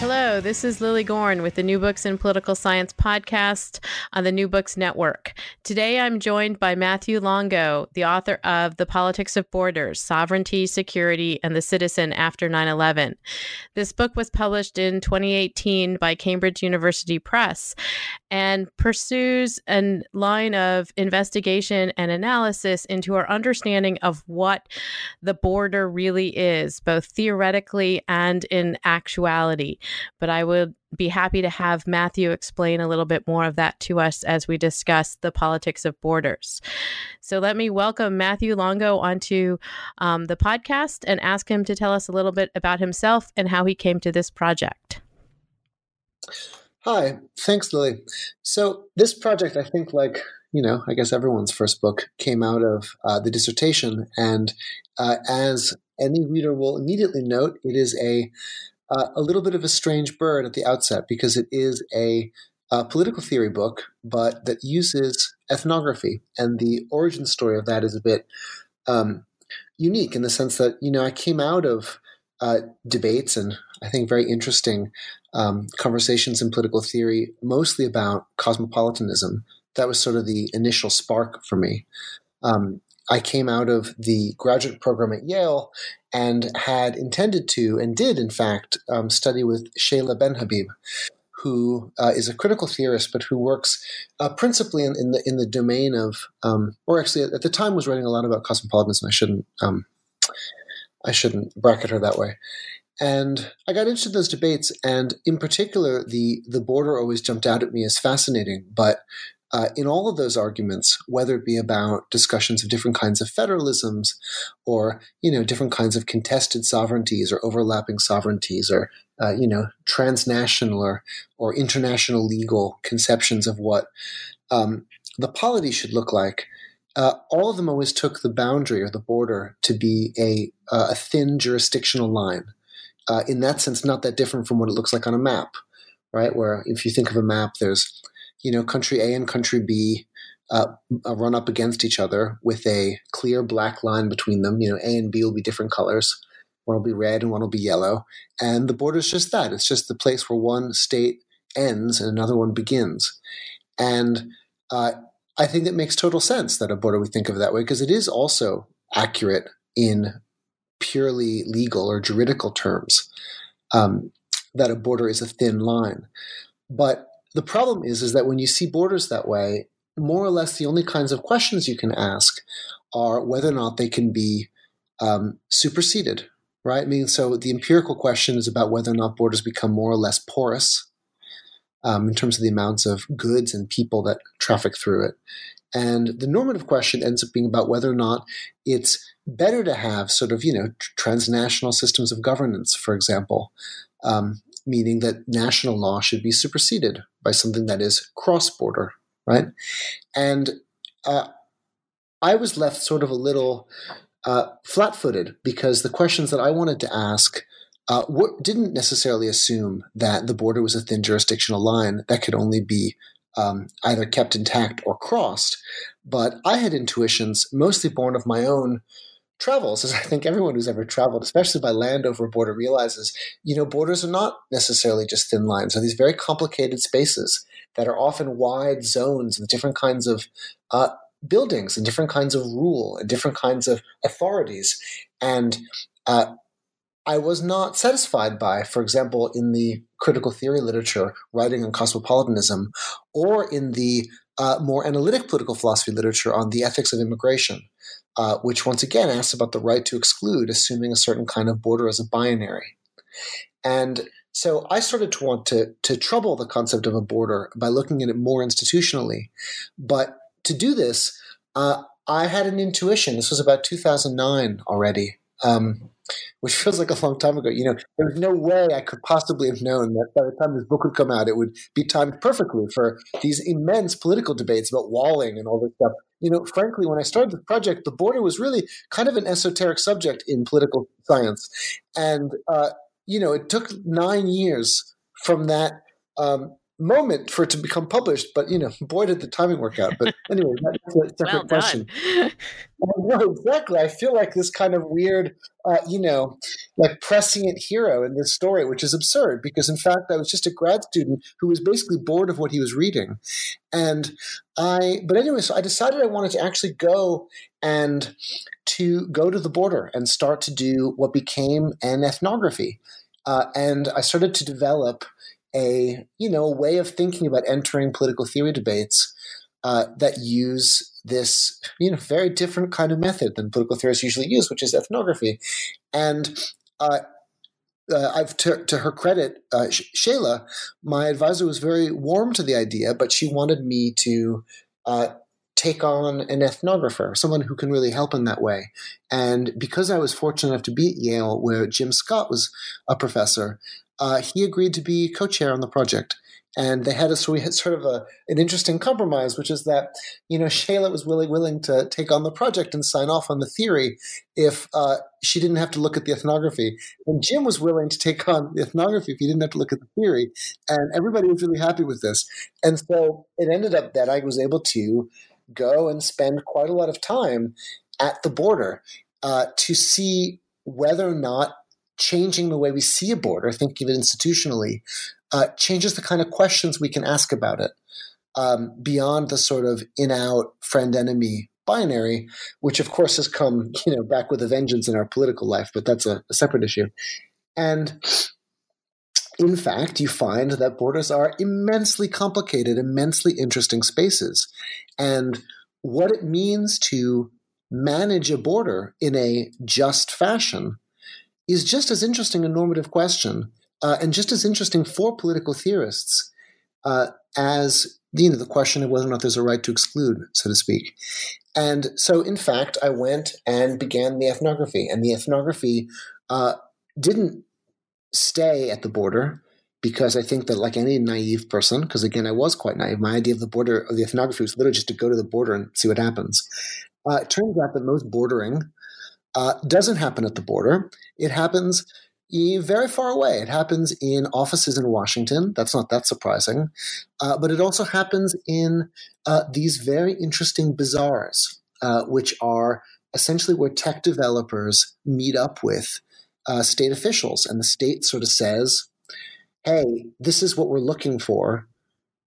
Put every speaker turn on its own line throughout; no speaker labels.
Hello, this is Lily Goren with the New Books in Political Science podcast on the New Books Network. Today I'm joined by Matthew Longo, the author of The Politics of Borders Sovereignty, Security, and the Citizen After 9 11. This book was published in 2018 by Cambridge University Press and pursues a line of investigation and analysis into our understanding of what the border really is, both theoretically and in actuality. But I would be happy to have Matthew explain a little bit more of that to us as we discuss the politics of borders. So let me welcome Matthew Longo onto um, the podcast and ask him to tell us a little bit about himself and how he came to this project.
Hi, thanks, Lily. So, this project, I think, like, you know, I guess everyone's first book came out of uh, the dissertation. And uh, as any reader will immediately note, it is a uh, a little bit of a strange bird at the outset because it is a, a, political theory book, but that uses ethnography. And the origin story of that is a bit um, unique in the sense that, you know, I came out of uh, debates and I think very interesting um, conversations in political theory, mostly about cosmopolitanism. That was sort of the initial spark for me. Um, I came out of the graduate program at Yale and had intended to, and did in fact, um, study with Seyla Benhabib, who uh, is a critical theorist, but who works uh, principally in, in, the in the domain of, um, or actually at the time was writing a lot about cosmopolitanism. I shouldn't, um, I shouldn't bracket her that way. And I got interested in those debates, and in particular, the the border always jumped out at me as fascinating. But uh, in all of those arguments, whether it be about discussions of different kinds of federalisms or, you know, different kinds of contested sovereignties or overlapping sovereignties or, uh, you know, transnational or, or international legal conceptions of what um, the polity should look like, uh, all of them always took the boundary or the border to be a, a thin jurisdictional line. Uh, in that sense, not that different from what it looks like on a map, right? Where if you think of a map, there's you know, country A and country B uh, uh, run up against each other with a clear black line between them. You know, A and B will be different colors. One will be red and one will be yellow. And the border is just that. It's just the place where one state ends and another one begins. And uh, I think it makes total sense that a border we think of that way because it is also accurate in purely legal or juridical terms um, that a border is a thin line. But the problem is, is that when you see borders that way, more or less the only kinds of questions you can ask are whether or not they can be um, superseded, right? I mean, so the empirical question is about whether or not borders become more or less porous um, in terms of the amounts of goods and people that traffic through it. And the normative question ends up being about whether or not it's better to have sort of, you know, transnational systems of governance, for example, um, meaning that national law should be superseded by something that is cross border, right? And uh, I was left sort of a little uh, flat footed because the questions that I wanted to ask uh, didn't necessarily assume that the border was a thin jurisdictional line that could only be um, either kept intact or crossed. But I had intuitions, mostly born of my own travels, as I think everyone who's ever traveled, especially by land over a border, realizes, you know, borders are not necessarily just thin lines. They're these very complicated spaces that are often wide zones with different kinds of uh, buildings and different kinds of rule and different kinds of authorities. And uh, I was not satisfied by, for example, in the critical theory literature writing on cosmopolitanism, or in the uh, more analytic political philosophy literature on the ethics of immigration, uh, which once again asks about the right to exclude, assuming a certain kind of border as a binary. And so I started to want to, to trouble the concept of a border by looking at it more institutionally. But to do this, uh, I had an intuition. This was about 2009 already. Um, which feels like a long time ago. You know, there was no way I could possibly have known that by the time this book would come out, it would be timed perfectly for these immense political debates about walling and all this stuff. You know, frankly, when I started the project, the border was really kind of an esoteric subject in political science. And, uh, you know, it took nine years from that um, moment for it to become published, but you know, boy, did the timing work out. But anyway, that's a separate well question. no, exactly. I feel like this kind of weird, uh, you know, like prescient hero in this story, which is absurd because, in fact, I was just a grad student who was basically bored of what he was reading, and I. But anyway, so I decided I wanted to actually go and to go to the border and start to do what became an ethnography, uh, and I started to develop a you know way of thinking about entering political theory debates uh, that use this you know very different kind of method than political theorists usually use, which is ethnography. And uh, uh, I've to, to, her credit, uh, Seyla, my advisor was very warm to the idea, but she wanted me to uh, take on an ethnographer, someone who can really help in that way. And because I was fortunate enough to be at Yale, where Jim Scott was a professor, uh, he agreed to be co-chair on the project. And they had a so we had sort of a, an interesting compromise, which is that you know Seyla was really willing to take on the project and sign off on the theory if uh, she didn't have to look at the ethnography, and Jim was willing to take on the ethnography if he didn't have to look at the theory, and everybody was really happy with this. And so it ended up that I was able to go and spend quite a lot of time at the border uh, to see whether or not changing the way we see a border, thinking of it institutionally, uh, changes the kind of questions we can ask about it um, beyond the sort of in-out friend-enemy binary, which of course has come you know back with a vengeance in our political life, but that's a, a separate issue. And in fact, you find that borders are immensely complicated, immensely interesting spaces, and what it means to manage a border in a just fashion is just as interesting a normative question uh, and just as interesting for political theorists uh, as you know the question of whether or not there's a right to exclude, so to speak. And so, in fact, I went and began the ethnography, and the ethnography uh, didn't stay at the border because I think that, like any naive person, because again, I was quite naive, my idea of the border of the ethnography was literally just to go to the border and see what happens. Uh, it turns out that most bordering uh, doesn't happen at the border. It happens very far away. It happens in offices in Washington. That's not that surprising. Uh, but it also happens in uh, these very interesting bazaars, uh, which are essentially where tech developers meet up with uh, state officials. And the state sort of says, hey, this is what we're looking for.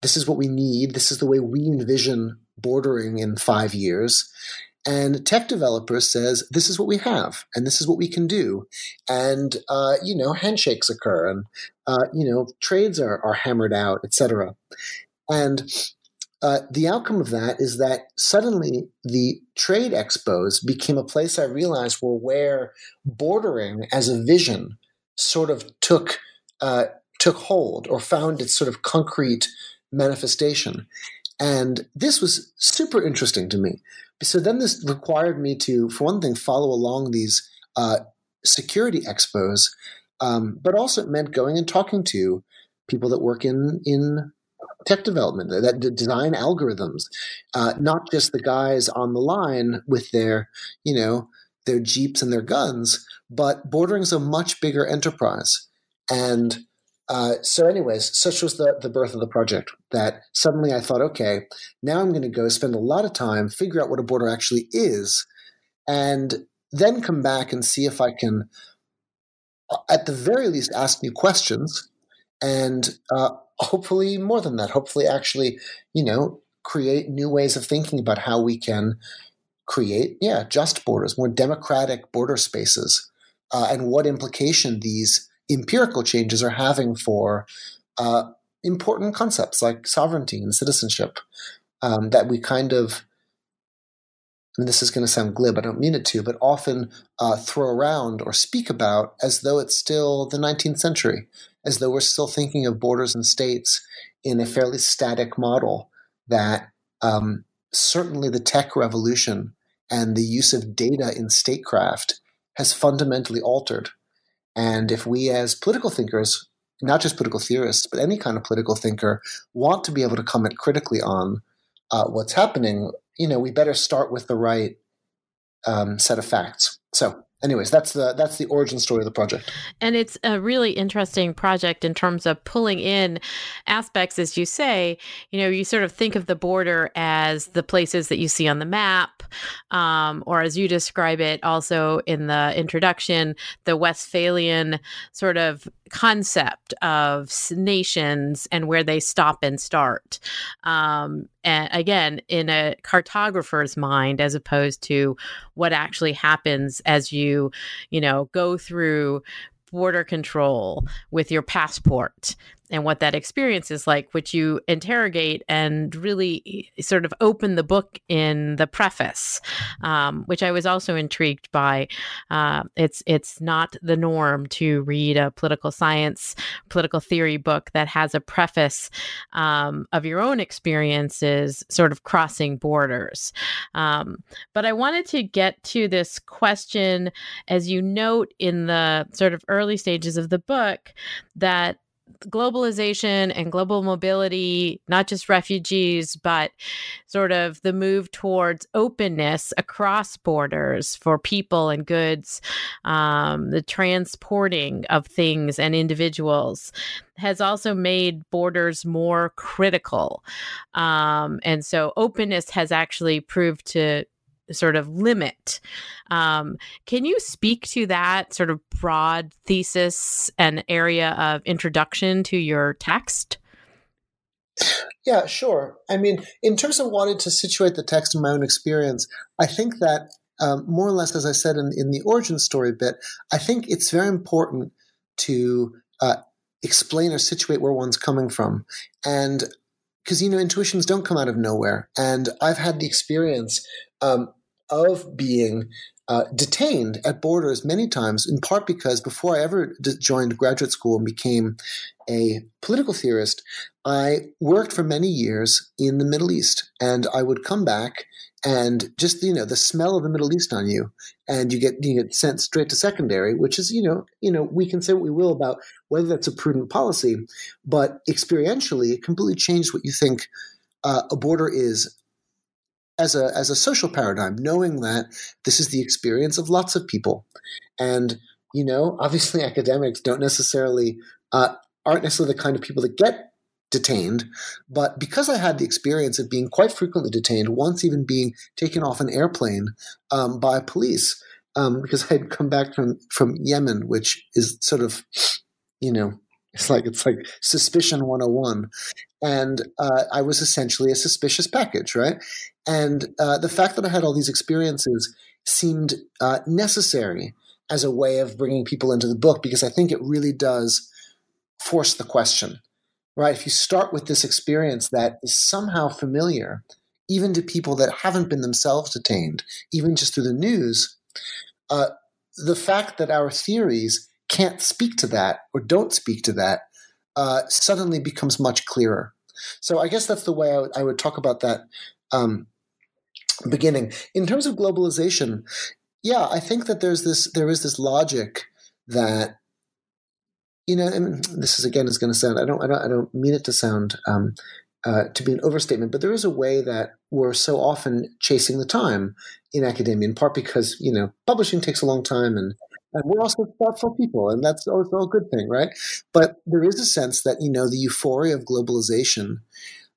This is what we need. This is the way we envision bordering in five years. And tech developer says, this is what we have and this is what we can do. And, uh, you know, handshakes occur and, uh, you know, trades are, are hammered out, etc. And uh, the outcome of that is that suddenly the trade expos became a place I realized were where bordering as a vision sort of took uh, took hold or found its sort of concrete manifestation. And this was super interesting to me so then this required me to, for one thing, follow along these uh, security expos, um, but also it meant going and talking to people that work in in tech development that design algorithms, uh, not just the guys on the line with their, you know, their jeeps and their guns, but bordering a much bigger enterprise. And uh, so, anyways, such was the, the birth of the project that suddenly I thought, okay, now I'm going to go spend a lot of time, figure out what a border actually is, and then come back and see if I can, uh, at the very least, ask new questions, and uh, hopefully more than that, hopefully actually, you know, create new ways of thinking about how we can create, yeah, just borders, more democratic border spaces, uh, and what implication these empirical changes are having for uh, important concepts like sovereignty and citizenship um, that we kind of and this is going to sound glib, I don't mean it to, but often uh, throw around or speak about as though it's still the 19th century, as though we're still thinking of borders and states in a fairly static model that um, certainly the tech revolution and the use of data in statecraft has fundamentally altered and if we, as political thinkers, not just political theorists, but any kind of political thinker, want to be able to comment critically on uh, what's happening, you know, we better start with the right um, set of facts. So, anyways, that's the that's the origin story of the project.
And it's a really interesting project in terms of pulling in aspects, as you say. You know, you sort of think of the border as the places that you see on the map, um, or as you describe it, also in the introduction, the Westphalian sort of concept of nations and where they stop and start. Um, and again, in a cartographer's mind, as opposed to what actually happens as you, you know, go through border control with your passport and what that experience is like, which you interrogate and really eh, sort of open the book in the preface, um, which I was also intrigued by. Uh, it's it's not the norm to read a political science, political theory book that has a preface um, of your own experiences, sort of crossing borders. Um, but I wanted to get to this question, as you note in the sort of early stages of the book, that globalization and global mobility, not just refugees, but sort of the move towards openness across borders for people and goods, um, the transporting of things and individuals has also made borders more critical. Um, and so openness has actually proved to sort of limit. Um, can you speak to that sort of broad thesis and area of introduction to your text?
Yeah, sure. I mean, in terms of wanting to situate the text in my own experience, I think that um, more or less, as I said in, in the origin story bit, I think it's very important to uh, explain or situate where one's coming from. And because you know intuitions don't come out of nowhere. And i've had the experience um, of being uh, detained at borders many times, in part because before I ever d- joined graduate school and became a political theorist, I worked for many years in the Middle East, and I would come back and just you know the smell of the Middle East on you, and you get you get sent straight to secondary, which is you know you know we can say what we will about whether that's a prudent policy, but experientially it completely changed what you think uh, a border is as a as a social paradigm, knowing that this is the experience of lots of people, and you know, obviously, academics don't necessarily uh, aren't necessarily the kind of people that get detained, but because I had the experience of being quite frequently detained, once even being taken off an airplane um, by police, um, because I had come back from from Yemen, which is sort of, you know, it's like it's like suspicion 101 and uh, i was essentially a suspicious package right? And uh, the fact that i had all these experiences seemed uh, necessary as a way of bringing people into the book because i think it really does force the question right if you start with this experience that is somehow familiar even to people that haven't been themselves detained even just through the news uh, the fact that our theories can't speak to that or don't speak to that uh, suddenly becomes much clearer. So I guess that's the way I, w- I would talk about that um, beginning. In terms of globalization, yeah, I think that there's this there is this logic that you know, and this is again is going to sound I don't I don't I don't mean it to sound um, uh, to be an overstatement, but there is a way that we're so often chasing the time in academia, in part because you know publishing takes a long time and and we're also thoughtful people, and that's also a good thing, right? But there is a sense that you know the euphoria of globalization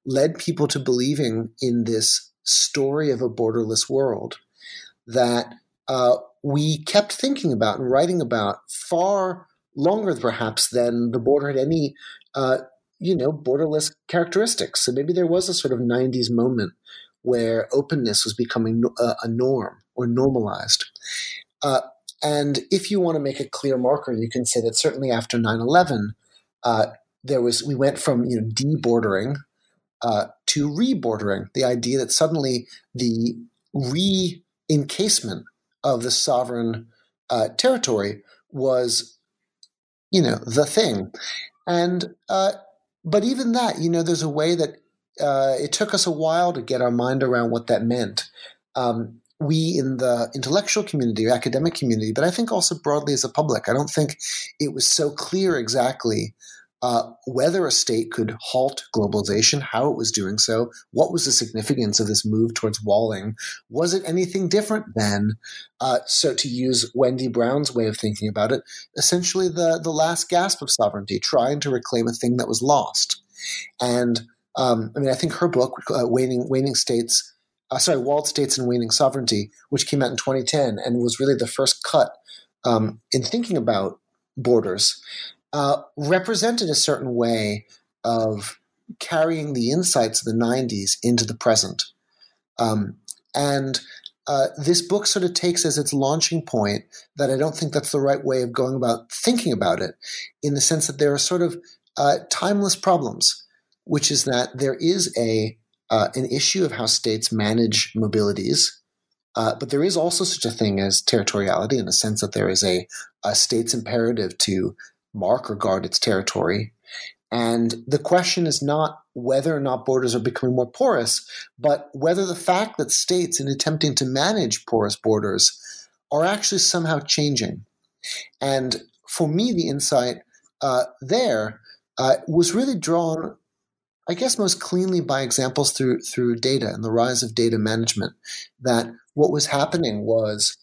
led people to believing in this story of a borderless world that uh, we kept thinking about and writing about far longer, perhaps, than the border had any, uh, you know, borderless characteristics. So maybe there was a sort of '90s moment where openness was becoming a, uh, a norm or normalized. Uh, and if you want to make a clear marker, you can say that certainly after 9 11, uh, there was we went from you know debordering uh, to rebordering. The idea that suddenly the re-encasement of the sovereign uh, territory was, you know, the thing. And uh, but even that, you know, there's a way that uh, it took us a while to get our mind around what that meant. Um, we in the intellectual community academic community, but I think also broadly as a public, I don't think it was so clear exactly uh, whether a state could halt globalization, how it was doing so, what was the significance of this move towards walling? Was it anything different than, uh, so to use Wendy Brown's way of thinking about it, essentially the, the last gasp of sovereignty, trying to reclaim a thing that was lost? And um, I mean, I think her book, uh, Waning, Waning States, uh, sorry, Walled States and Waning Sovereignty, which came out in 2010 and was really the first cut um, in thinking about borders, uh, represented a certain way of carrying the insights of the 90s into the present. Um, and uh, this book sort of takes as its launching point that I don't think that's the right way of going about thinking about it, in the sense that there are sort of uh, timeless problems, which is that there is a uh, an issue of how states manage mobilities, uh, but there is also such a thing as territoriality in the sense that there is a, a state's imperative to mark or guard its territory. And the question is not whether or not borders are becoming more porous, but whether the fact that states, in attempting to manage porous borders, are actually somehow changing. And for me, the insight uh, there uh, was really drawn, I guess, most cleanly by examples through through data and the rise of data management. That what was happening was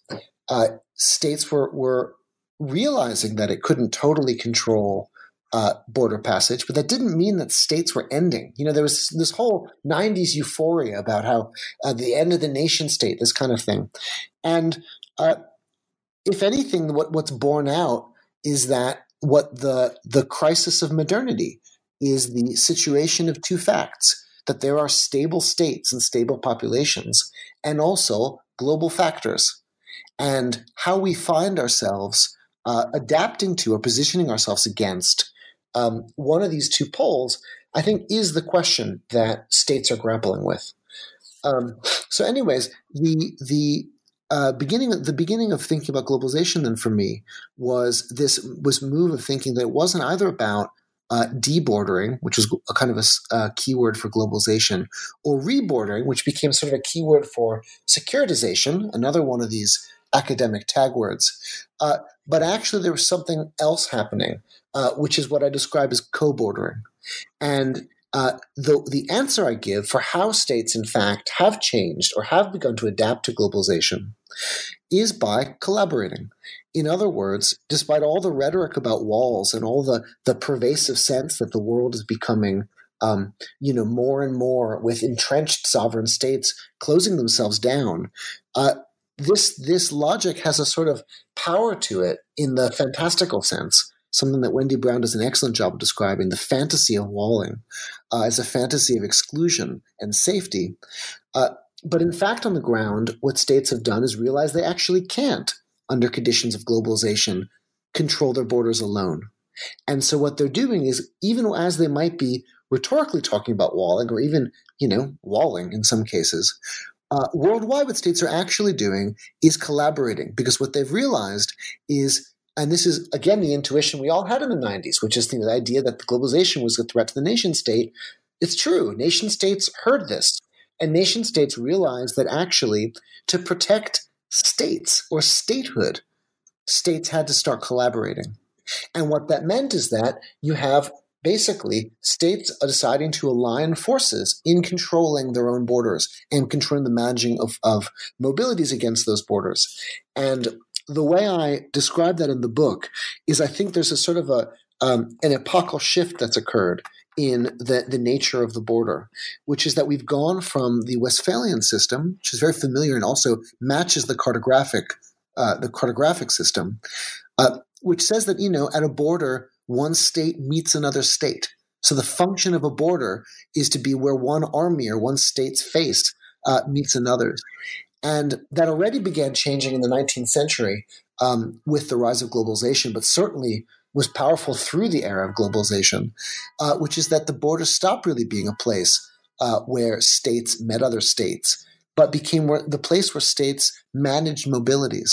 uh, states were were realizing that it couldn't totally control uh, border passage, but that didn't mean that states were ending. You know, there was this whole 90s euphoria about how uh, the end of the nation state, this kind of thing. And uh, if anything, what, what's borne out is that what the, the crisis of modernity is the situation of two facts that there are stable states and stable populations, and also global factors. And how we find ourselves uh, adapting to or positioning ourselves against um, one of these two poles, I think, is the question that states are grappling with. Um, so, anyways, the the uh, beginning the beginning of thinking about globalization then for me was this was move of thinking that it wasn't either about uh, debordering, which was a kind of a, a, keyword for globalization, or rebordering, which became sort of a keyword for securitization, another one of these academic tag words. Uh, but actually, there was something else happening, uh, which is what I describe as co-bordering. And uh, the the answer I give for how states, in fact, have changed or have begun to adapt to globalization is by collaborating. In other words, despite all the rhetoric about walls and all the, the pervasive sense that the world is becoming um, you know, more and more with entrenched sovereign states closing themselves down. Uh, this this logic has a sort of power to it in the fantastical sense. Something that wendy brown does an excellent job of describing the fantasy of walling uh, as a fantasy of exclusion and safety. Uh, but in fact on the ground what states have done is realize they actually can't under conditions of globalization control their borders alone. And so what they're doing is even as they might be rhetorically talking about walling or even you know walling in some cases uh, worldwide, what states are actually doing is collaborating because what they've realized is, and this is again the intuition we all had in the 90s, which is the idea that the globalization was a threat to the nation state. It's true. Nation states heard this, and nation states realized that actually to protect states or statehood, states had to start collaborating. And what that meant is that you have basically states are deciding to align forces in controlling their own borders and controlling the managing of, of mobilities against those borders. And the way I describe that in the book is I think there's a sort of a um, an epochal shift that's occurred in the, the nature of the border, which is that we've gone from the Westphalian system, which is very familiar and also matches the cartographic uh, the cartographic system, uh, which says that you know at a border one state meets another state. So the function of a border is to be where one army or one state's face uh, meets another's. And that already began changing in the 19th century um, with the rise of globalization, but certainly was powerful through the era of globalization, uh, which is that the border stopped really being a place uh, where states met other states, but became where, the place where states managed mobilities.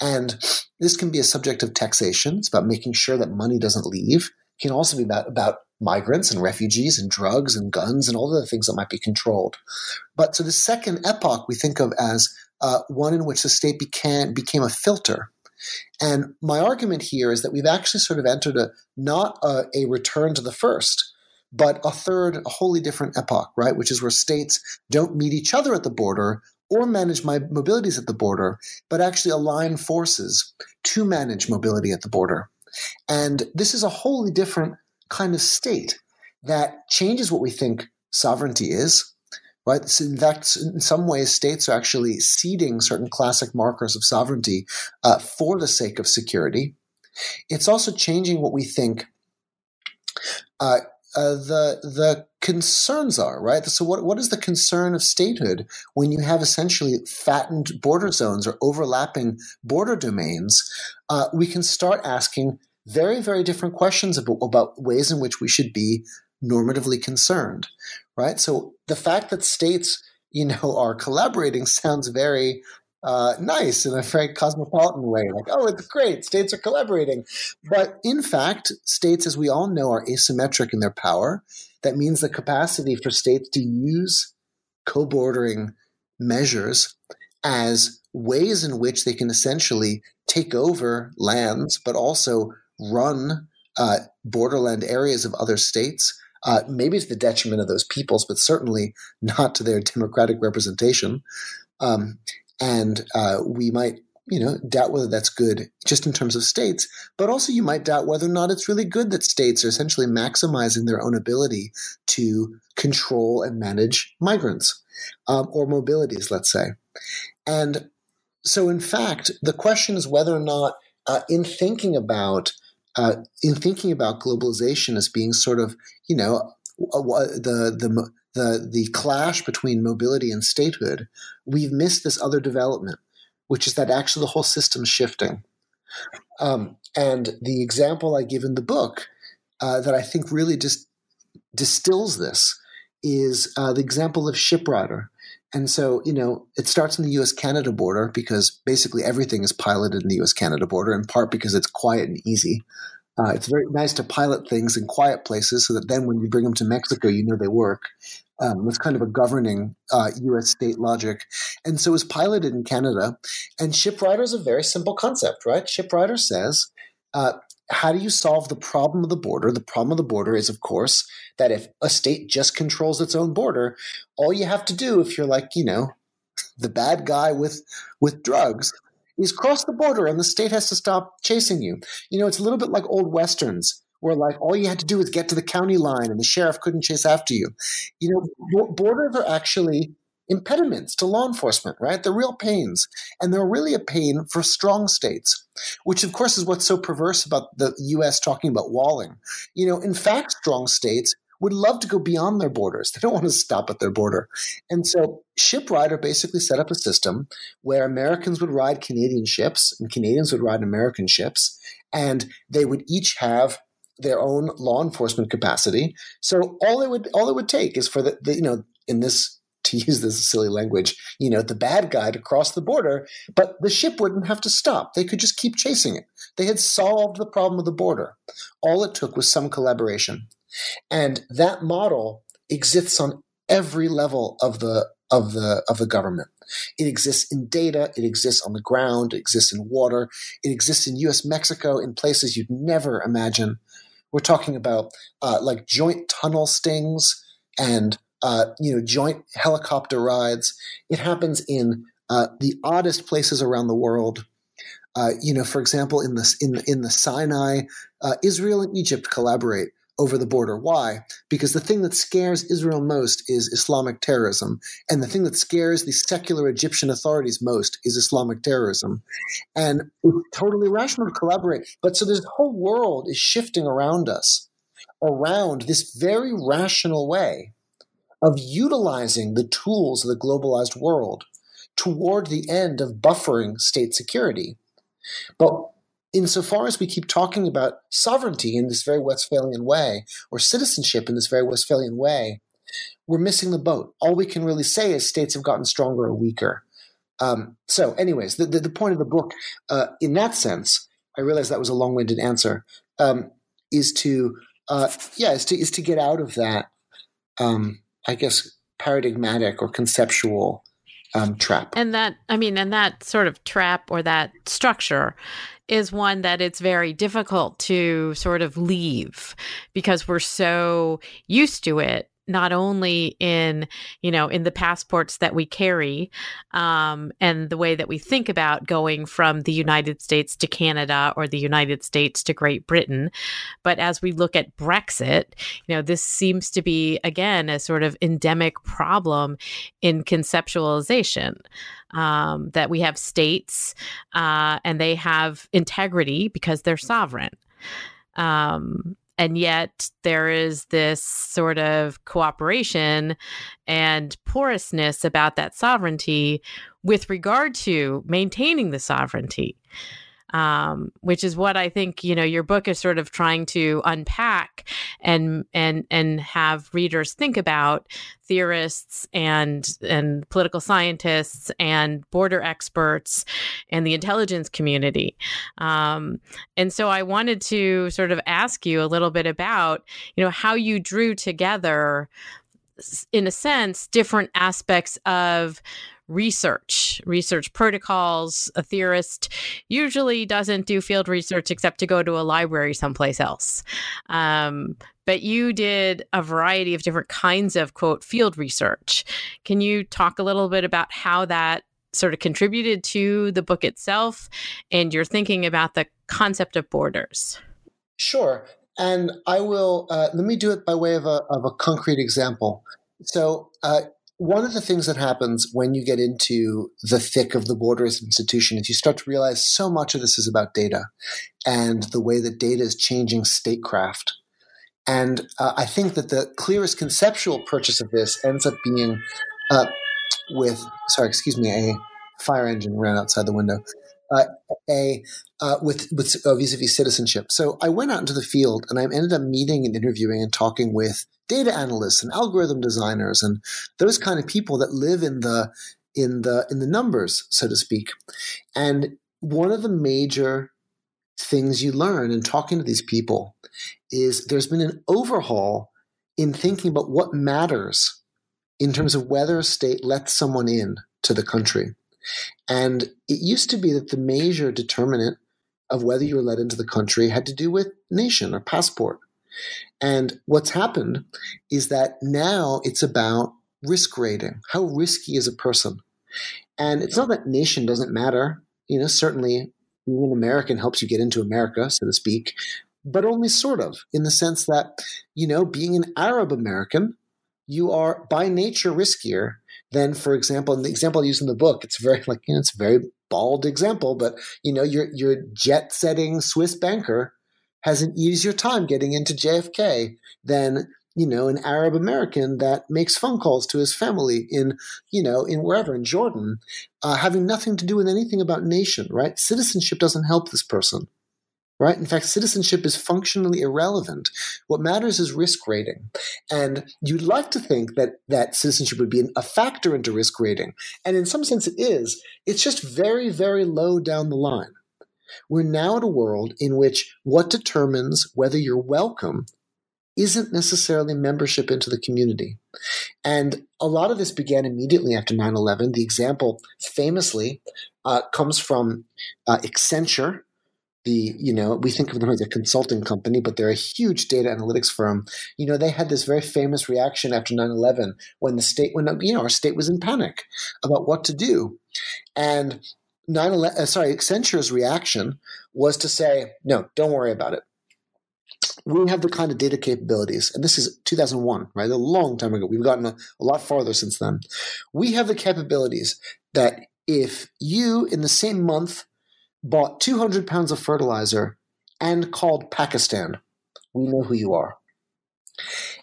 And this can be a subject of taxation. It's about making sure that money doesn't leave. It can also be about, about migrants and refugees and drugs and guns and all the things that might be controlled. But so the second epoch we think of as uh, one in which the state became, became a filter. And my argument here is that we've actually sort of entered a not a, a return to the first, but a third, a wholly different epoch, right? Which is where states don't meet each other at the border or manage my mobilities at the border, but actually align forces to manage mobility at the border. And this is a wholly different kind of state that changes what we think sovereignty is. Right? So in fact, in some ways, states are actually ceding certain classic markers of sovereignty uh, for the sake of security. It's also changing what we think uh, uh, the the concerns are, right? So what what is the concern of statehood when you have essentially fattened border zones or overlapping border domains? Uh, we can start asking very very different questions about, about ways in which we should be normatively concerned, right? So the fact that states you know are collaborating sounds very uh, nice in a very cosmopolitan way. Like, oh, it's great, states are collaborating. But in fact, states, as we all know, are asymmetric in their power. That means the capacity for states to use co bordering measures as ways in which they can essentially take over lands, but also run uh, borderland areas of other states. Uh, maybe to the detriment of those peoples, but certainly not to their democratic representation. Um, and uh, we might you know doubt whether that's good just in terms of states but also you might doubt whether or not it's really good that states are essentially maximizing their own ability to control and manage migrants um, or mobilities let's say. And so in fact the question is whether or not uh, in thinking about uh, in thinking about globalization as being sort of you know the the the the clash between mobility and statehood, we've missed this other development, which is that actually the whole system's shifting. Um, and the example I give in the book uh, that I think really just distills this is uh, the example of Shiprider. And so, you know, it starts in the US Canada border because basically everything is piloted in the US Canada border, in part because it's quiet and easy. Uh, it's very nice to pilot things in quiet places so that then when you bring them to Mexico, you know they work. Um, it's kind of a governing uh, U.S. state logic, and so it was piloted in Canada. And Shiprider is a very simple concept, right? Shiprider says, uh, "How do you solve the problem of the border? The problem of the border is, of course, that if a state just controls its own border, all you have to do, if you're like, you know, the bad guy with with drugs, is cross the border and the state has to stop chasing you. You know, it's a little bit like old westerns where like all you had to do was get to the county line and the sheriff couldn't chase after you. You know, borders are actually impediments to law enforcement, right? They're real pains. And they're really a pain for strong states, which of course is what's so perverse about the US talking about walling. You know, in fact, strong states would love to go beyond their borders. They don't want to stop at their border. And so Shiprider basically set up a system where Americans would ride Canadian ships and Canadians would ride American ships, and they would each have their own law enforcement capacity. So all it would all it would take is for the, the you know in this to use this silly language, you know, the bad guy to cross the border, but the ship wouldn't have to stop. They could just keep chasing it. They had solved the problem of the border. All it took was some collaboration. And that model exists on every level of the of the of the government. It exists in data, it exists on the ground, it exists in water, it exists in US Mexico in places you'd never imagine. We're talking about uh, like joint tunnel stings and uh, you know joint helicopter rides. It happens in uh, the oddest places around the world. Uh, you know, for example, in the in in the Sinai, uh, Israel and Egypt collaborate over the border. Why? Because the thing that scares Israel most is Islamic terrorism. And the thing that scares the secular Egyptian authorities most is Islamic terrorism. And it's totally rational to collaborate. But so this whole world is shifting around us, around this very rational way of utilizing the tools of the globalized world toward the end of buffering state security. But insofar as we keep talking about sovereignty in this very Westphalian way, or citizenship in this very Westphalian way, we're missing the boat. All we can really say is states have gotten stronger or weaker. Um, so, anyways, the, the, the, point of the book, uh, in that sense, I realize that was a long-winded answer, um, is to, uh, yeah, is to is to get out of that, um, I guess, paradigmatic or conceptual um, trap.
And that, I mean, and that sort of trap or that structure is one that it's very difficult to sort of leave because we're so used to it not only in you know in the passports that we carry um, and the way that we think about going from the united states to canada or the united states to great britain but as we look at brexit you know this seems to be again a sort of endemic problem in conceptualization um, that we have states uh, and they have integrity because they're sovereign. Um, and yet there is this sort of cooperation and porousness about that sovereignty with regard to maintaining the sovereignty um, which is what I think you know your book is sort of trying to unpack and and and have readers think about theorists and and political scientists and border experts and the intelligence community. Um, and so I wanted to sort of ask you a little bit about you know how you drew together in a sense different aspects of research, research protocols. A theorist usually doesn't do field research except to go to a library someplace else. Um, but you did a variety of different kinds of quote field research. Can you talk a little bit about how that sort of contributed to the book itself and your thinking about the concept of borders?
Sure. And I will, uh, let me do it by way of a, of a concrete example. So, uh, one of the things that happens when you get into the thick of the borders institution is you start to realize so much of this is about data and the way that data is changing statecraft. And uh, I think that the clearest conceptual purchase of this ends up being uh, with, sorry, excuse me, a fire engine ran outside the window. Uh, a uh, with with uh, vis-a-vis citizenship. So I went out into the field and I ended up meeting and interviewing and talking with data analysts and algorithm designers and those kind of people that live in the in the in the numbers, so to speak. And one of the major things you learn in talking to these people is there's been an overhaul in thinking about what matters in terms of whether a state lets someone in to the country. And it used to be that the major determinant of whether you were let into the country had to do with nation or passport. And what's happened is that now it's about risk rating. How risky is a person? And it's not that nation doesn't matter. You know, certainly being an American helps you get into America, so to speak, but only sort of in the sense that, you know, being an Arab American, you are by nature riskier than, for example, in the example I use in the book, it's very like, you know, it's a very bald example, but you know, your your jet setting Swiss banker has an easier time getting into JFK than you know an Arab American that makes phone calls to his family in you know in wherever in Jordan, uh, having nothing to do with anything about nation. Right? Citizenship doesn't help this person. Right? In fact, citizenship is functionally irrelevant. What matters is risk rating. And you'd like to think that that citizenship would be a factor into risk rating. And in some sense it is. It's just very, very low down the line. We're now at a world in which what determines whether you're welcome isn't necessarily membership into the community. And a lot of this began immediately after 9 11. The example famously uh, comes from uh, Accenture. The, you know, we think of them as a consulting company, but they're a huge data analytics firm. You know, they had this very famous reaction after 9 11 when the state, when, you know, our state was in panic about what to do. And 9 uh, sorry, Accenture's reaction was to say, no, don't worry about it. We have the kind of data capabilities, and this is 2001, right? A long time ago. We've gotten a, a lot farther since then. We have the capabilities that if you, in the same month, bought 200 pounds of fertilizer and called Pakistan, we know who you are.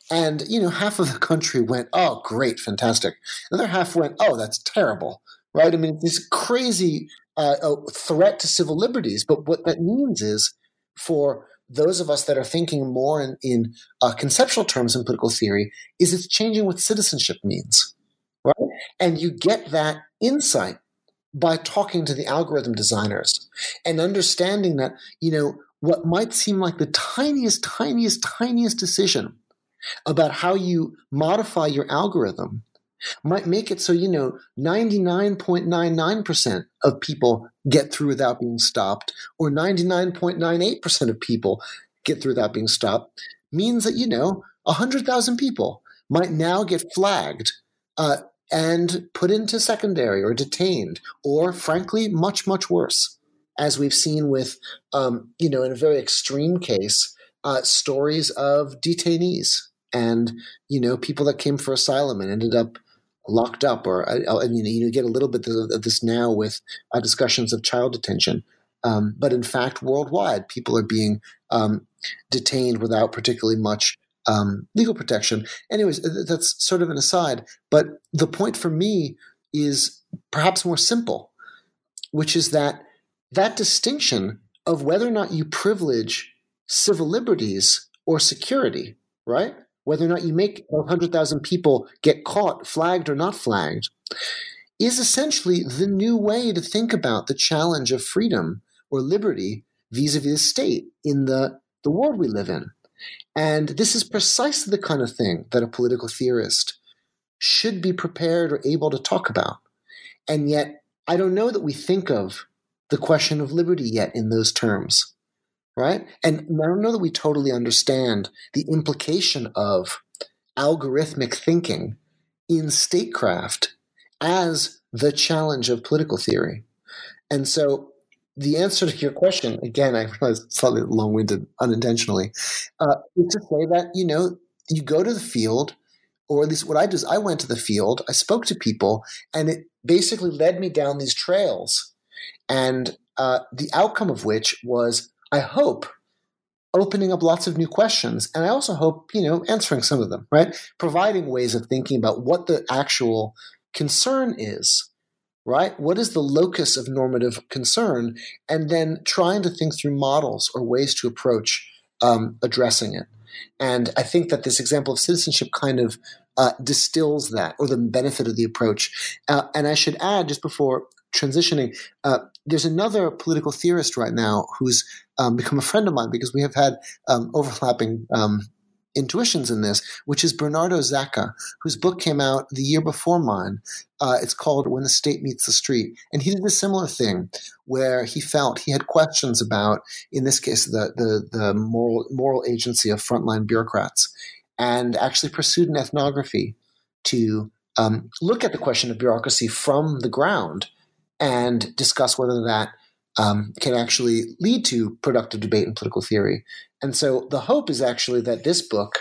And, you know, half of the country went, oh, great, fantastic. Another half went, oh, that's terrible right? I mean, this crazy uh, threat to civil liberties. But what that means is for those of us that are thinking more in, in uh, conceptual terms in political theory, is it's changing what citizenship means, right? And you get that insight by talking to the algorithm designers and understanding that, you know, what might seem like the tiniest, tiniest, tiniest decision about how you modify your algorithm might make it so, you know, 99.99% of people get through without being stopped, or 99.98% of people get through without being stopped, means that, you know, 100,000 people might now get flagged uh, and put into secondary or detained, or frankly, much, much worse, as we've seen with, um, you know, in a very extreme case, uh, stories of detainees and, you know, people that came for asylum and ended up locked up, or I, I mean, you get a little bit of this now with uh, discussions of child detention. Um, but in fact, worldwide, people are being um, detained without particularly much um, legal protection. Anyways, that's sort of an aside. But the point for me is perhaps more simple, which is that that distinction of whether or not you privilege civil liberties or security, right? Whether or not you make 100,000 people get caught, flagged or not flagged, is essentially the new way to think about the challenge of freedom or liberty vis-a-vis the state in the, the world we live in. And this is precisely the kind of thing that a political theorist should be prepared or able to talk about. And yet, I don't know that we think of the question of liberty yet in those terms right? And I don't know that we totally understand the implication of algorithmic thinking in statecraft as the challenge of political theory. And so the answer to your question, again, I realize slightly long winded unintentionally, uh, is to say that, you know, you go to the field, or at least what I do is I went to the field, I spoke to people, and it basically led me down these trails. And uh, the outcome of which was I hope, opening up lots of new questions. And I also hope, you know, answering some of them, right? Providing ways of thinking about what the actual concern is, right? What is the locus of normative concern? And then trying to think through models or ways to approach um, addressing it. And I think that this example of citizenship kind of uh, distills that or the benefit of the approach. Uh, and I should add, just before transitioning, uh, there's another political theorist right now who's um, become a friend of mine because we have had um, overlapping um, intuitions in this, which is Bernardo Zacka, whose book came out the year before mine. Uh, it's called When the State Meets the Street. And he did a similar thing where he felt he had questions about, in this case, the, the, the moral, moral agency of frontline bureaucrats, and actually pursued an ethnography to um, look at the question of bureaucracy from the ground and discuss whether that um, can actually lead to productive debate in political theory. And so the hope is actually that this book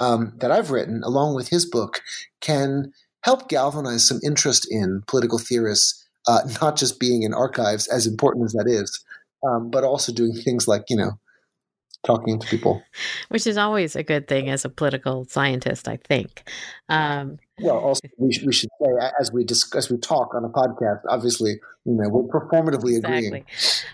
um, that I've written, along with his book, can help galvanize some interest in political theorists, uh, not just being in archives, as important as that is, um, but also doing things like, you know, talking to people.
Which is always a good thing as a political scientist, I think. Um,
well, also we, sh- we should say as we discuss, as we talk on a podcast. Obviously, you know we're performatively exactly. agreeing.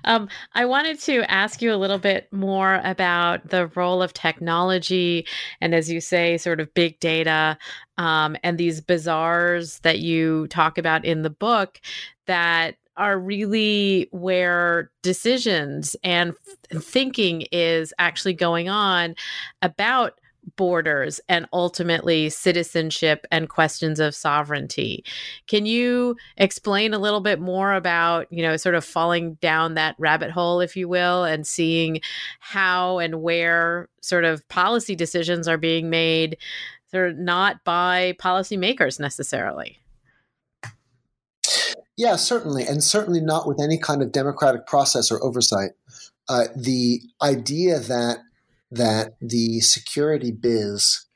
Um, I wanted to ask you a little bit more about the role of technology, and as you say, sort of big data, um, and these bazaars that you talk about in the book that are really where decisions and thinking is actually going on about borders and ultimately citizenship and questions of sovereignty. Can you explain a little bit more about, you know, sort of falling down that rabbit hole, if you will, and seeing how and where sort of policy decisions are being made, of not by policymakers necessarily?
Yeah, certainly, and certainly not with any kind of democratic process or oversight. Uh, the idea that that the security biz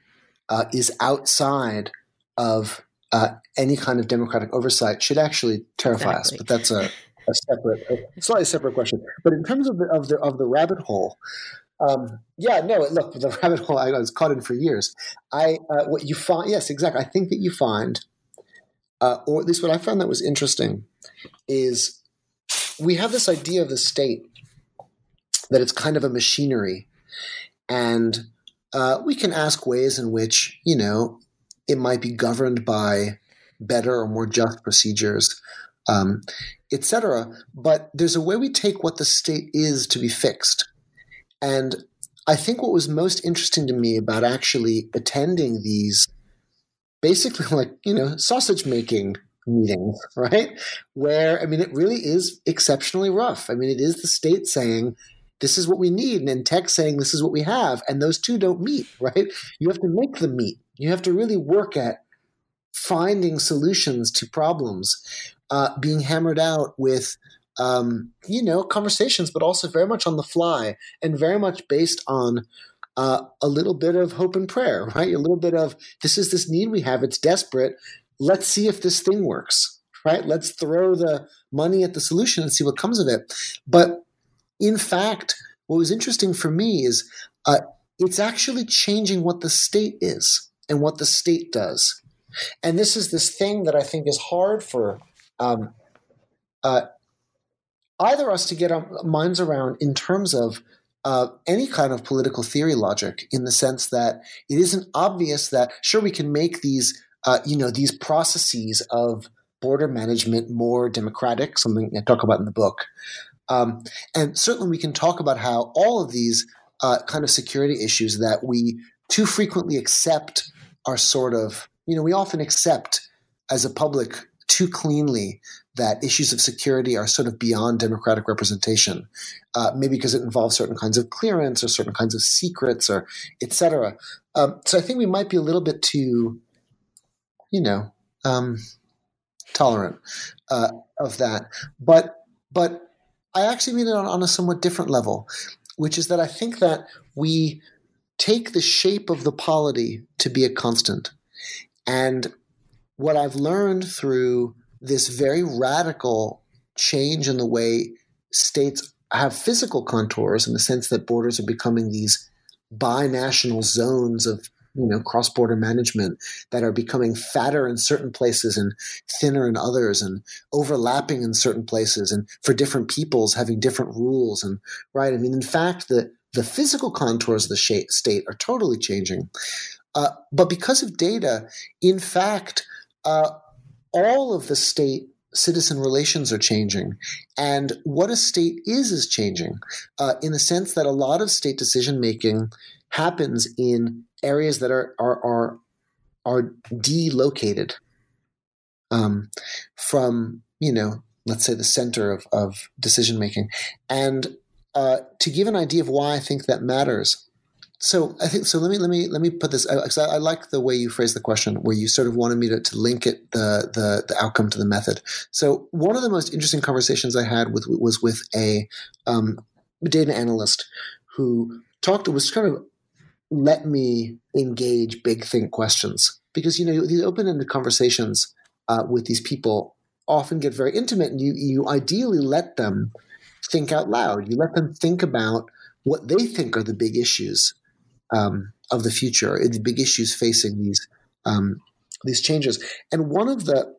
uh, is outside of uh, any kind of democratic oversight should actually terrify exactly. us. But that's a, a separate, a slightly separate question. But in terms of the of the of the rabbit hole, um, yeah, no, look, the rabbit hole I was caught in for years. I uh, what you find, yes, exactly. I think that you find uh, or at least what I found that was interesting, is we have this idea of the state that it's kind of a machinery, and uh, we can ask ways in which you know it might be governed by better or more just procedures, um, etc. But there's a way we take what the state is to be fixed, and I think what was most interesting to me about actually attending these basically like, you know, sausage making meetings, right? Where, I mean, it really is exceptionally rough. I mean, it is the state saying, this is what we need, and tech saying this is what we have, and those two don't meet, right? You have to make them meet. You have to really work at finding solutions to problems uh, being hammered out with um, you know conversations but also very much on the fly and very much based on uh, a little bit of hope and prayer right? A little bit of this is this need we have. It's desperate. Let's see if this thing works right? Let's throw the money at the solution and see what comes of it. But in fact what was interesting for me is uh, it's actually changing what the state is and what the state does. And this is this thing that I think is hard for um, uh, either us to get our minds around in terms of uh, any kind of political theory logic, in the sense that it isn't obvious that sure we can make these uh, you know these processes of border management more democratic, something I talk about in the book, um, and certainly we can talk about how all of these uh, kind of security issues that we too frequently accept are sort of you know, we often accept as a public too cleanly that issues of security are sort of beyond democratic representation, uh, maybe because it involves certain kinds of clearance or certain kinds of secrets or etc. Um, so I think we might be a little bit too, you know, um, tolerant uh, of that. But but I actually mean it on, on a somewhat different level, which is that I think that we take the shape of the polity to be a constant. And what I've learned through this very radical change in the way states have physical contours in the sense that borders are becoming these binational zones of you know cross-border management that are becoming fatter in certain places and thinner in others and overlapping in certain places and for different peoples having different rules and right? I mean in fact the the physical contours of the state are totally changing. Uh, but because of data, in fact, uh, all of the state citizen relations are changing. And what a state is, is changing uh, in the sense that a lot of state decision making happens in areas that are, are, are, are delocated um, from, you know, let's say the center of, of decision making. And uh, to give an idea of why I think that matters, so I think so. Let me let me let me put this. I, I, like the way you phrased the question, where you sort of wanted me to, to link it the, the the outcome to the method. So one of the most interesting conversations I had with was with a um, data analyst who talked was kind of let me engage big think questions because you know these open ended conversations uh, with these people often get very intimate, and you you ideally let them think out loud. You let them think about what they think are the big issues um, of the future, the big issues facing these um, these changes. And one of the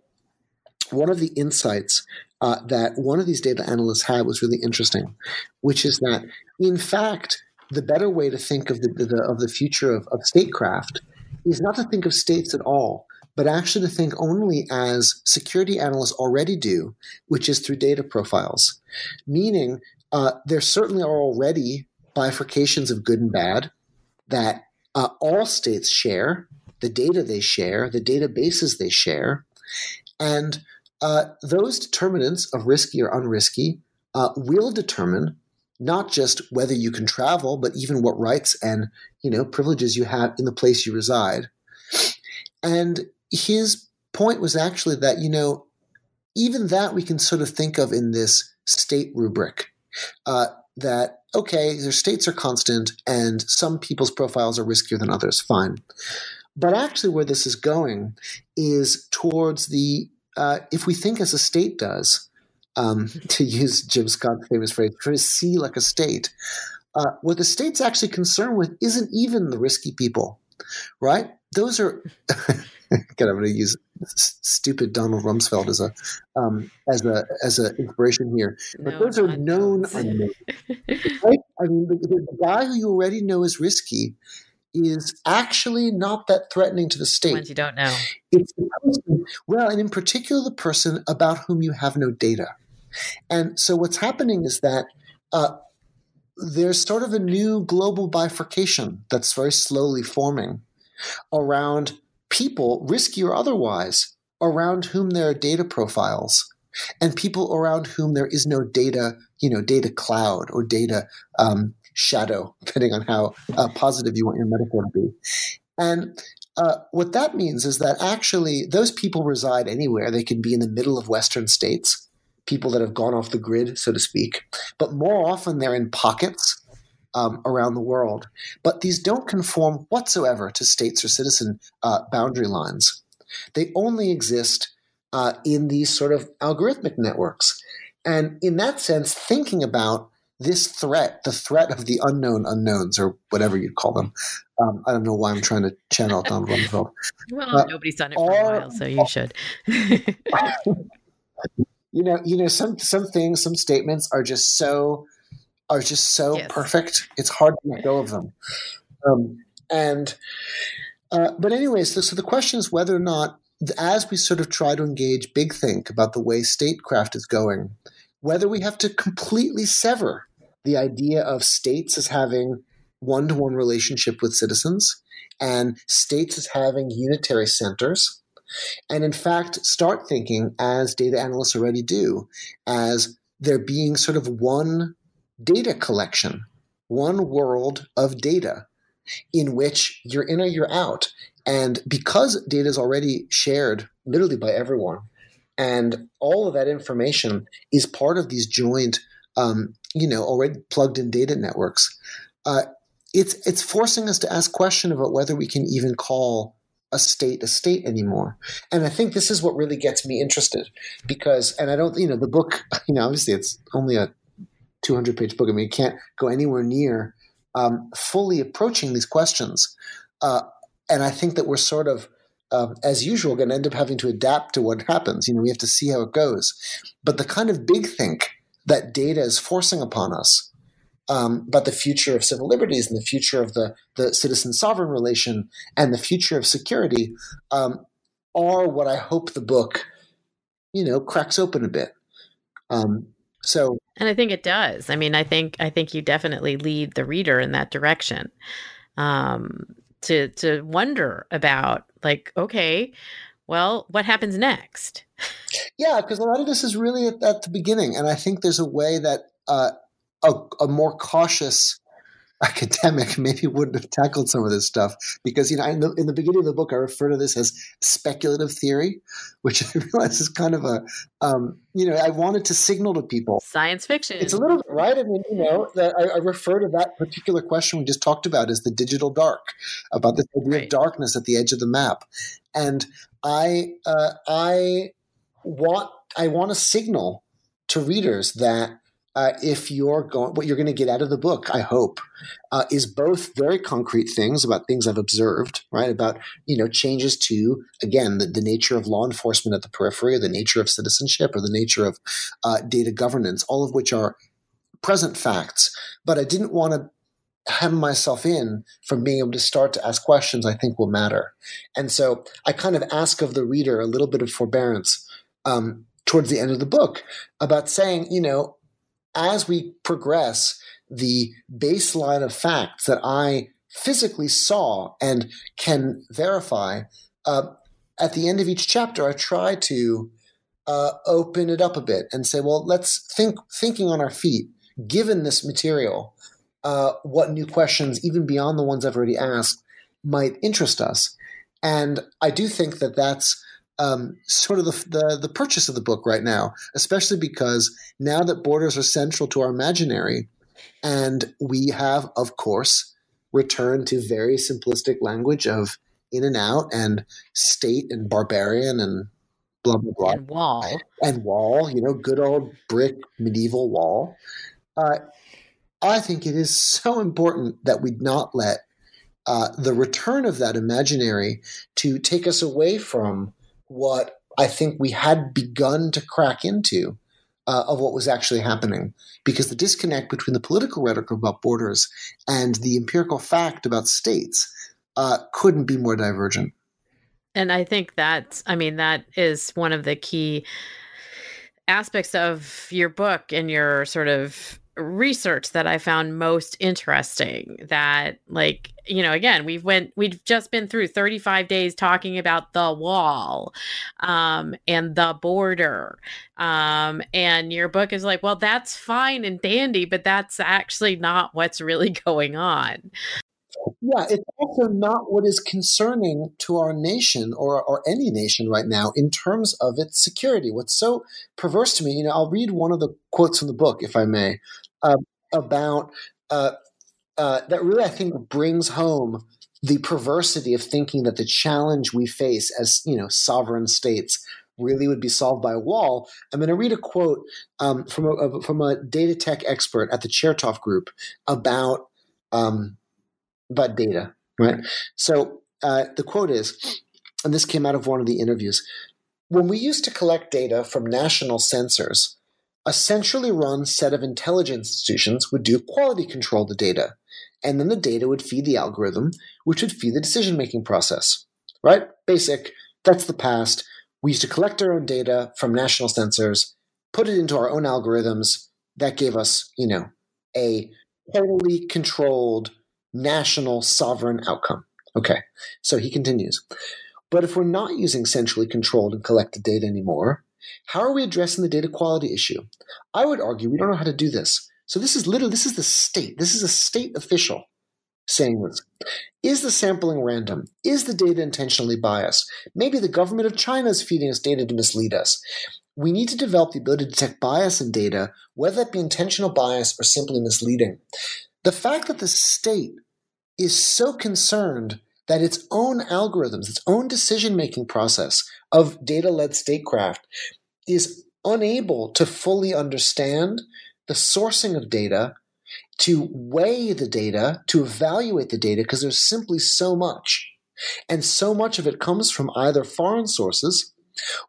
one of the insights uh, that one of these data analysts had was really interesting, which is that in fact the better way to think of the, the of the future of, of statecraft is not to think of states at all, but actually to think only as security analysts already do, which is through data profiles. Meaning, uh, there certainly are already bifurcations of good and bad that uh, all states share, the data they share, the databases they share, and uh, those determinants of risky or unrisky uh, will determine not just whether you can travel, but even what rights and you know privileges you have in the place you reside. And his point was actually that you know even that we can sort of think of in this state rubric. Uh, that okay, their states are constant and some people's profiles are riskier than others, fine. But actually, where this is going is towards the uh, if we think as a state does, um, to use Jim Scott's famous phrase, try to see like a state. Uh, what the state's actually concerned with isn't even the risky people, right? Those are. God, I'm going to use stupid Donald Rumsfeld as a um, as a as an inspiration here. But no, those are known unknowns. right? I mean, the, the, guy who you already know is risky is actually not that threatening to the state.
Ones you don't know.
It's the person, well, and in particular, the person about whom you have no data. And so, what's happening is that. Uh, there's sort of a new global bifurcation that's very slowly forming around people, risky or otherwise, around whom there are data profiles and people around whom there is no data, you know, data cloud or data um, shadow, depending on how uh, positive you want your metaphor to be. And uh, what that means is that actually those people reside anywhere. They can be in the middle of Western states, people that have gone off the grid, so to speak. But more often they're in pockets um, around the world. But these don't conform whatsoever to states or citizen uh, boundary lines. They only exist uh, in these sort of algorithmic networks. And in that sense, thinking about this threat, the threat of the unknown unknowns, or whatever you'd call them. Um, I don't know why I'm trying to channel Don Rumsfeld.
Well, uh, nobody's done it for a while, so you should.
you know, you know, some some things, some statements are just so are just so yes. perfect. It's hard to let go of them. Um, and uh, but anyways, so, so the question is whether or not, as we sort of try to engage big think about the way statecraft is going, whether we have to completely sever the idea of states as having one to one relationship with citizens and states as having unitary centers. And in fact, start thinking, as data analysts already do, as there being sort of one data collection, one world of data in which you're in or you're out. And because data is already shared literally by everyone, and all of that information is part of these joint, um, you know, already plugged in data networks. Uh, it's it's forcing us to ask question about whether we can even call a state a state anymore. And I think this is what really gets me interested because, and I don't, you know, the book, you know, obviously it's only a 200 page book. I mean, you can't go anywhere near um, fully approaching these questions. Uh, and I think that we're sort of um, as usual, going to end up having to adapt to what happens. You know, we have to see how it goes. But the kind of big think that data is forcing upon us um, about the future of civil liberties and the future of the, the citizen sovereign relation and the future of security um, are what I hope the book, you know, cracks open a bit. Um, so,
and I think it does. I mean, I think I think you definitely lead the reader in that direction. Um, to to wonder about like okay well what happens next
yeah because a lot of this is really at, at, the beginning and i think there's a way that uh, a, a more cautious academic maybe wouldn't have tackled some of this stuff because you know in the, in the, beginning of the book I refer to this as speculative theory, which I realize is kind of a um, you know I wanted to signal to people
science fiction.
It's a little bit right. I mean, you know, that I, I, refer to that particular question we just talked about as the digital dark, about this idea right. of darkness at the edge of the map, and I uh, I want I want to signal to readers that uh, if you're going, what you're going to get out of the book, I hope, uh, is both very concrete things about things I've observed, right? About you know changes to again the, the nature of law enforcement at the periphery, or the nature of citizenship, or the nature of uh, data governance, all of which are present facts. But I didn't want to hem myself in from being able to start to ask questions I think will matter, and so I kind of ask of the reader a little bit of forbearance. Um, towards the end of the book about saying, you know, as we progress, the baseline of facts that I physically saw and can verify, uh, at the end of each chapter, I try to uh, open it up a bit and say, well, let's think, thinking on our feet, given this material, uh, what new questions, even beyond the ones I've already asked, might interest us. And I do think that that's um, sort of the, the, the purchase of the book right now, especially because now that borders are central to our imaginary, and we have, of course, returned to very simplistic language of in and out and state and barbarian and blah blah blah
and wall
and wall, you know, good old brick medieval wall. Uh, I think it is so important that we not let uh, the return of that imaginary to take us away from what I think we had begun to crack into uh, of what was actually happening. Because the disconnect between the political rhetoric about borders and the empirical fact about states uh, couldn't be more divergent.
And I think that, I mean, that is one of the key aspects of your book and your sort of research that I found most interesting that like you know again we've went we've just been through 35 days talking about the wall um and the border um and your book is like well that's fine and dandy but that's actually not what's really going on
yeah, it's also not what is concerning to our nation or, or any nation right now in terms of its security. What's so perverse to me, you know, I'll read one of the quotes from the book, if I may, uh, about uh, uh, that really, I think, brings home the perversity of thinking that the challenge we face as, you know, sovereign states really would be solved by a wall. I'm going to read a quote um, from, a, from a data tech expert at the Chertoff Group about um, about data, right? So uh, the quote is, and this came out of one of the interviews when we used to collect data from national sensors, a centrally run set of intelligence institutions would do quality control the data, and then the data would feed the algorithm, which would feed the decision making process. Right? Basic. That's the past. We used to collect our own data from national sensors, put it into our own algorithms. That gave us, you know, a totally controlled national sovereign outcome. Okay, so he continues. But if we're not using centrally controlled and collected data anymore, how are we addressing the data quality issue? I would argue we don't know how to do this. So this is literally this is the state. This is a state official saying this. Is the sampling random? Is the data intentionally biased? Maybe the government of China is feeding us data to mislead us. We need to develop the ability to detect bias in data, whether that be intentional bias or simply misleading. The fact that the state is so concerned that its own algorithms, its own decision making process of data led statecraft is unable to fully understand the sourcing of data, to weigh the data, to evaluate the data, because there's simply so much. And so much of it comes from either foreign sources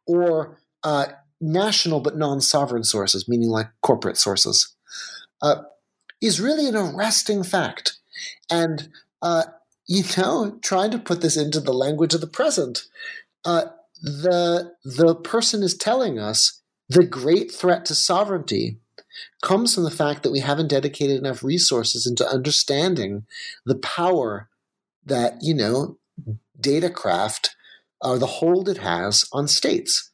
or uh, national but non sovereign sources, meaning like corporate sources, uh, is really an arresting fact. And, uh, you know, trying to put this into the language of the present, uh, the, the person is telling us the great threat to sovereignty comes from the fact that we haven't dedicated enough resources into understanding the power that, you know, datacraft or uh, the hold it has on states.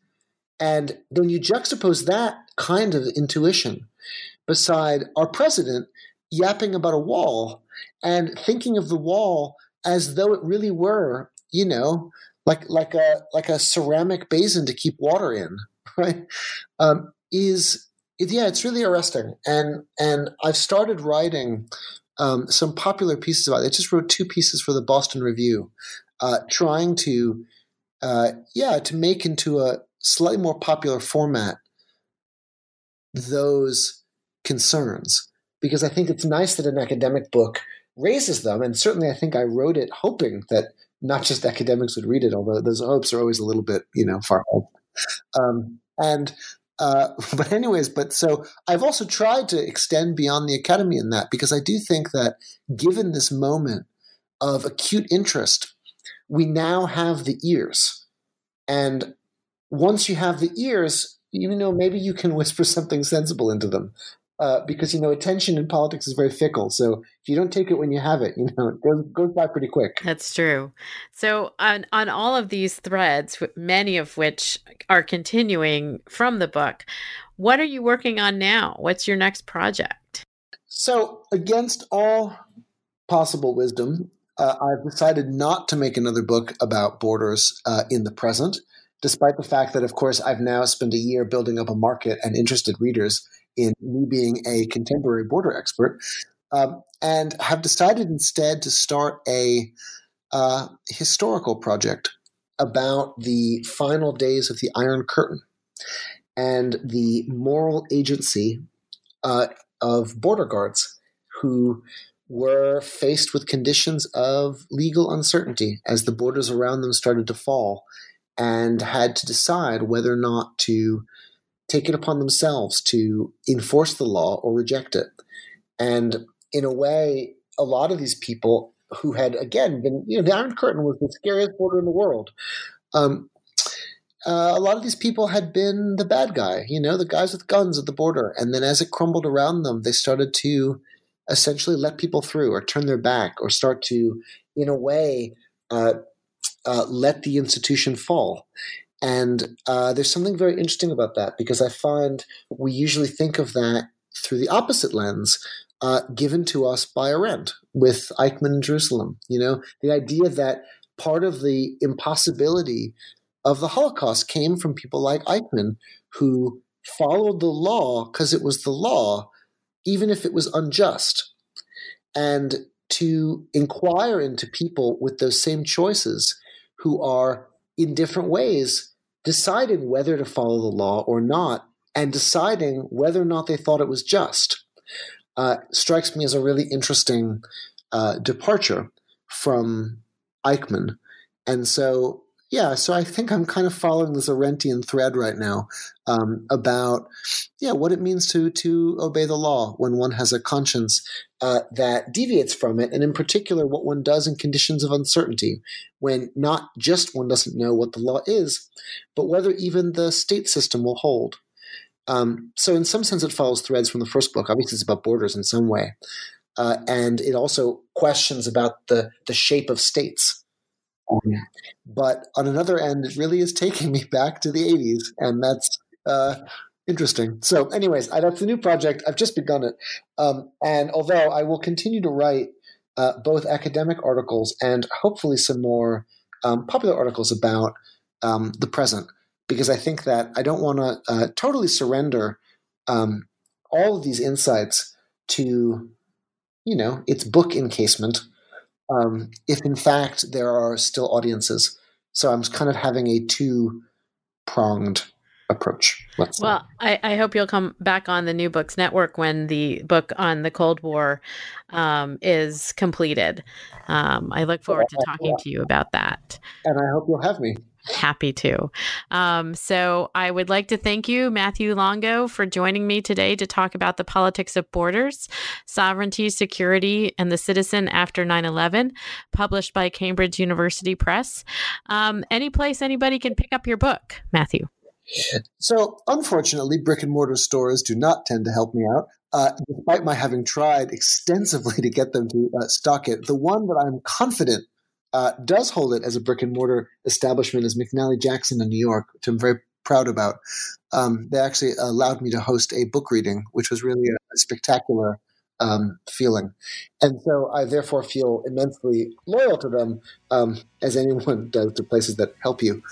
And then you juxtapose that kind of intuition beside our president yapping about a wall and thinking of the wall as though it really were, you know, like like a like a ceramic basin to keep water in, right? Um, is yeah, it's really arresting. And and I've started writing um, some popular pieces about it. I just wrote two pieces for the Boston Review, uh, trying to uh, yeah to make into a slightly more popular format those concerns because I think it's nice that an academic book raises them. And certainly, I think I wrote it hoping that not just academics would read it, although those hopes are always a little bit, you know, far off. Um, and uh, but anyways, but so I've also tried to extend beyond the academy in that because I do think that given this moment of acute interest, we now have the ears, and once you have the ears, you know maybe you can whisper something sensible into them uh, because you know attention in politics is very fickle. So if you don't take it when you have it, you know it goes, goes by pretty quick.
That's true. So on on all of these threads, many of which are continuing from the book, what are you working on now? What's your next project?
So against all possible wisdom, uh, I've decided not to make another book about borders uh, in the present despite the fact that, of course, I've now spent a year building up a market and interested readers in me being a contemporary border expert, um, and have decided instead to start a uh, historical project about the final days of the Iron Curtain and the moral agency uh, of border guards who were faced with conditions of legal uncertainty as the borders around them started to fall and had to decide whether or not to take it upon themselves to enforce the law or reject it. And in a way, a lot of these people who had, again, been, you know, the Iron Curtain was the scariest border in the world. Um, uh, a lot of these people had been the bad guy, you know, the guys with guns at the border. And then as it crumbled around them, they started to essentially let people through or turn their back or start to, in a way, uh, uh, let the institution fall. And uh, there's something very interesting about that because I find we usually think of that through the opposite lens uh, given to us by Arendt with Eichmann in Jerusalem. You know, the idea that part of the impossibility of the Holocaust came from people like Eichmann who followed the law because it was the law, even if it was unjust. And to inquire into people with those same choices who are in different ways deciding whether to follow the law or not and deciding whether or not they thought it was just uh, strikes me as a really interesting uh, departure from Eichmann. And so yeah, so I think I'm kind of following this Arendtian thread right now um, about yeah what it means to to obey the law when one has a conscience uh, that deviates from it, and in particular what one does in conditions of uncertainty, when not just one doesn't know what the law is, but whether even the state system will hold. Um, so in some sense, it follows threads from the first book. Obviously, it's about borders in some way, uh, and it also questions about the the shape of states um, but on another end, it really is taking me back to the 80s, and that's uh, interesting. So, anyways, I, that's the new project. I've just begun it. Um, and although I will continue to write uh, both academic articles and hopefully some more um, popular articles about um, the present, because I think that I don't want to uh, totally surrender um, all of these insights to, you know, its book encasement um, if in fact there are still audiences. So I'm kind of having a two pronged approach.
Well, I, I, hope you'll come back on the New Books Network when the book on the Cold War um, is completed. Um, I look forward to talking to you about that.
And I hope you'll have me.
Happy to. Um, so I would like to thank you, Matthew Longo, for joining me today to talk about the politics of borders, sovereignty, security, and the citizen after 9 11, published by Cambridge University Press. Um, any place anybody can pick up your book, Matthew?
So, unfortunately, brick and mortar stores do not tend to help me out. Uh, despite my having tried extensively to get them to uh, stock it, the one that I'm confident uh, does hold it as a brick and mortar establishment is McNally Jackson in New York, which I'm very proud about. Um, they actually allowed me to host a book reading, which was really a, spectacular um, feeling. And so I therefore feel immensely loyal to them, um, as anyone does to places that help you.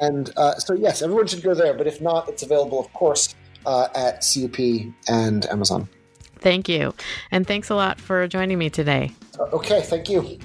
And uh, so, yes, everyone should go there. But if not, it's available, of course, uh, at CUP and Amazon.
Thank you. And thanks a lot for joining me today.
Uh, okay, thank you.